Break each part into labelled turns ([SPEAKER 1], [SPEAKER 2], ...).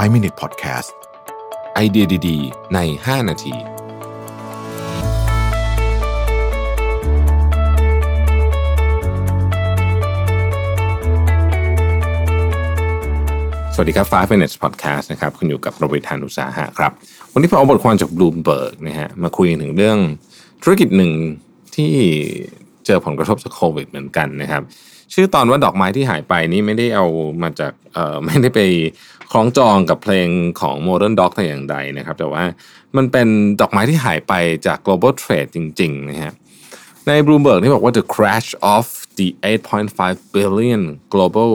[SPEAKER 1] 5 Minute Podcast
[SPEAKER 2] ไอเดียดีๆ ใน 5 นาที สวัสดีครับ 5 minutes podcast นะครับ คุณอยู่กับโรบิทานุสาหะครับ วันนี้ผมเอาบทความจาก Bloomberg นะฮะ มาคุยถึงเรื่องธุรกิจหนึ่งที่ เจอผลกระทบจากโควิดเหมือนกันนะครับ ชื่อตอนว่าดอกไม้ที่หายไปนี่ไม่ได้เอามาจากเอ่อไม่ได้ไปคล้องจองกับเพลงของ Modern Dog แต่อย่างใดนะครับ แต่ว่ามันเป็นดอกไม้ที่หายไปจาก global trade จริง ๆ นะฮะใน Bloomberg ที่บอกว่า the crash of the 8.5 billion global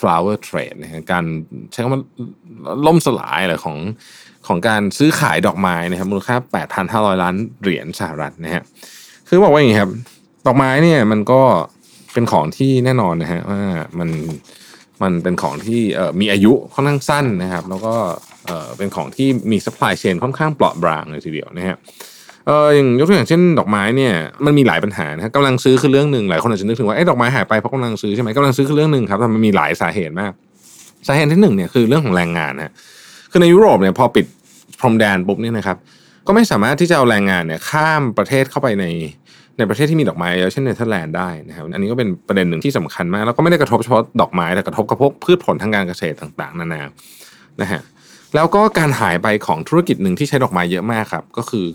[SPEAKER 2] flower trade นะฮะการใช้คำว่าล่มสลายอะไรของของการซื้อขายดอกไม้นะครับมูลค่า 8,500 ล้านเหรียญสหรัฐนะฮะคือบอกว่าอย่างนี้ครับ ดอกไม้เนี่ยมันก็เป็นของที่แน่นอนนะฮะว่ามันมันเป็นของที่เมีอายุค่อนข้างสั้นนะครับ แล้วก็เป็นของที่มี supply chain ค่อนข้างเปราะบางเลยทีเดียวนะฮะเอออย่างยกตัวอย่างเช่นดอกไม้เนี่ยมันมีหลายปัญหานะกำลังซื้อคือเรื่องหนึ่งหลายคนอาจจะนึกถึงว่าไอ้ดอกไม้หายไปเพราะกำลังซื้อใช่ไหมกำลังซื้อคือเรื่องหนึ่งครับแต่มันมีหลายสาเหตุมาก สาเหตุที่หนึ่งเนี่ยคือเรื่องของแรงงานนะคือในยุโรปเนี่ยพอปิดพรมแดนปุ๊บเนี่ยนะครับก็ไม่สามารถที่จะเอาแรงงานเนี่ยข้ามประเทศเข้าไปใน ในประเทศที่มีดอกไม้เยอะเช่นเนเธอร์แลนด์ได้นะครับอันนี้ก็เป็นประเด็นหนึ่งที่สำคัญมากแล้วก็ไม่ได้กระทบเฉพาะดอกไม้แต่กระทบกับพวกพืชผลทางการเกษตรต่างๆ นานานะฮะแล้วก็การหายไปของธุรกิจหนึ่งที่ใช้ดอกไม้เยอะมากครับ ก็คือ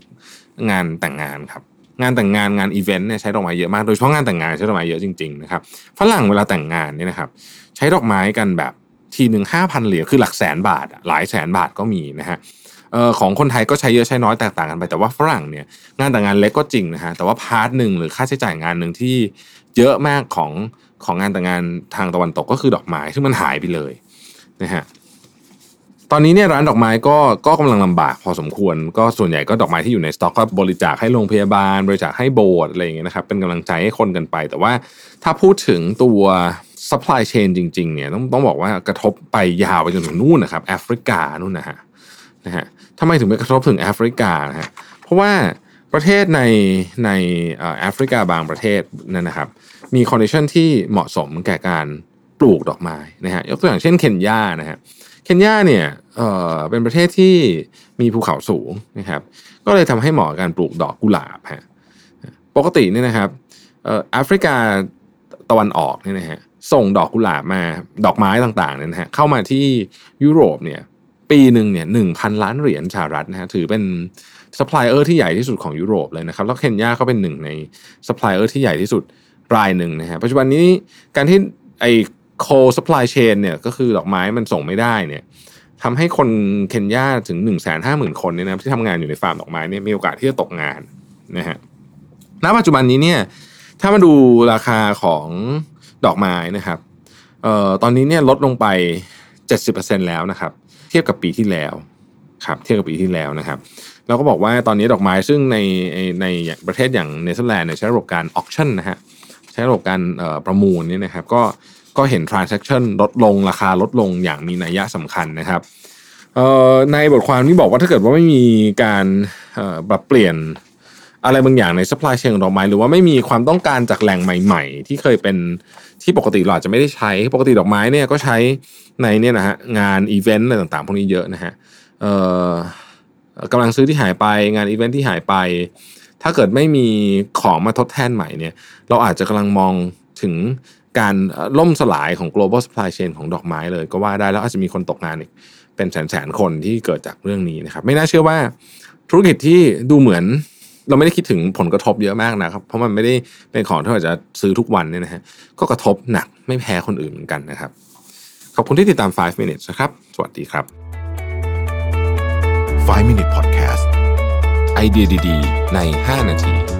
[SPEAKER 2] งานแต่งงานครับงานแต่งงานงานอีเวนต์เนี่ยใช้ดอกไม้เยอะมากโดยเฉพาะงานแต่งงานใช้ดอกไม้เยอะจริงๆนะครับฝรั่งเวลาแต่งงานเนี่ยนะครับใช้ดอกไม้กันแบบทีหนึ่งห้าพันเหรียญคือหลักแสนบาทหลายแสนบาทก็มีนะฮะ ของคนไทยก็ใช้เยอะใช้น้อยแตกต่างกันไป แต่ว่าฝรั่งเนี่ยงานแต่งงานเล็กก็จริงนะฮะแต่ว่า part หนึ่งหรือค่าใช้จ่ายงานหนึ่งที่เยอะมากของของงานแต่งงานทางตะวันตกก็คือดอกไม้ซึ่งมันหายไปเลยนะฮะตอนนี้เนี่ยร้านดอกไม้ก็ก็กำลังลำบากพอสมควร ก็ส่วนใหญ่ก็ดอกไม้ที่อยู่ในสต็อกก็บริจาคให้โรงพยาบาล บริจาคให้โบสถ์อะไรอย่างเงี้ยนะครับเป็นกำลังใจให้คนกันไป แต่ว่าถ้าพูดถึงตัว supply chain จริง ๆ เนี่ยต้องต้องบอกว่ากระทบไปยาวไปจนถึงนู่นนะครับแอฟริกานู่นนะฮะนะฮะ ทำไมถึงไปกระทบถึงแอฟริกานะฮะเพราะว่าประเทศในในแอฟริกาบางประเทศนั่นนะครับ มี condition ที่เหมาะสมแก่การปลูกดอกไม้นะฮะยกตัวอย่างเช่นเคนยานะฮะเคนยาเนี่ยเอ่อเป็นประเทศที่มีภูเขาสูงนะครับ ก็เลยทำให้เหมาะกับการปลูกดอกกุหลาบฮะปกติเนี่ยนะครับแอฟริกาตะวันออกเนี่ยนะฮะส่งดอกกุหลาบมาดอกไม้ต่างๆเนี่ยนะฮะเข้ามาที่ยุโรปเนี่ย ปีหนึ่งเนี่ยหนึ่งพันล้านเหรียญสหรัฐนะฮะถือเป็นซัพพลายเออร์ที่ใหญ่ที่สุดของยุโรปเลยนะครับแล้วเคนยาก็เป็นหนึ่งในซัพพลายเออร์ที่ใหญ่ที่สุดรายหนึ่งนะฮะปัจจุบันนี้การที่ไอโค supply chain เนี่ยก็คือดอกไม้มันส่งไม่ได้เนี่ยทำให้คนเคนยาถึงหนึ่งแสนห้าหมื่นคนเนี่ยนะที่ทำงานอยู่ในฟาร์มดอกไม้เนี่ยมีโอกาสที่จะตกงานนะฮะณปัจจุบันนี้เนี่ยถ้ามาดูราคาของดอกไม้นะครับเอ่อตอนนี้เนี่ยลดลงไป 70%แล้วนะครับ เทียบกับปีที่แล้วครับเทียบกับปีที่แล้วนะครับเราก็บอกว่าตอนนี้ดอกไม้ซึ่งในในประเทศอย่างเนเธอร์แลนด์ใช้ระบบการออกชั่นนะฮะใช้ระบบการประมูลนี่นะครับก็ก็เห็น transaction ลดลงราคาลดลงอย่างมีนัยยะสำคัญนะครับในบทความนี้บอกว่าถ้าเกิดว่าไม่มีการปรับเปลี่ยน อะไรบางอย่างใน supply chain ของดอกไม้หรือว่าไม่มีความต้องการจากแหล่งใหม่ ๆ ที่เคยเป็นที่ปกติเราอาจจะไม่ได้ใช้ปกติดอกไม้เนี่ยก็ใช้ในเนี่ยนะฮะงานอีเวนต์อะไรต่างๆพวกนี้เยอะนะฮะเอ่อกำลังซื้อที่หายไปงานอีเวนต์ที่หายไป ถ้าเกิดไม่มีของมาทดแทนใหม่เนี่ย เราอาจจะกำลังมองถึงการล่มสลายของ global supply chain ของดอกไม้เลยก็ว่าได้แล้วอาจจะมีคนตกงานอีกเป็นแสนๆคนที่เกิดจากเรื่องนี้นะครับ ไม่น่าเชื่อว่าธุรกิจที่ดูเหมือน เราไม่ได้คิดถึงผลกระทบเยอะมากนะครับ เพราะมันไม่ได้เป็นของที่เราจะซื้อทุกวันเนี่ยนะฮะก็กระทบหนักไม่แพ้คนอื่นเหมือนกันนะครับ ขอบคุณที่ติดตาม 5 minutes นะครับ สวัสดีครับ
[SPEAKER 1] 5 Minute Podcast
[SPEAKER 2] ไอเดียดีๆ ใน 5 นาที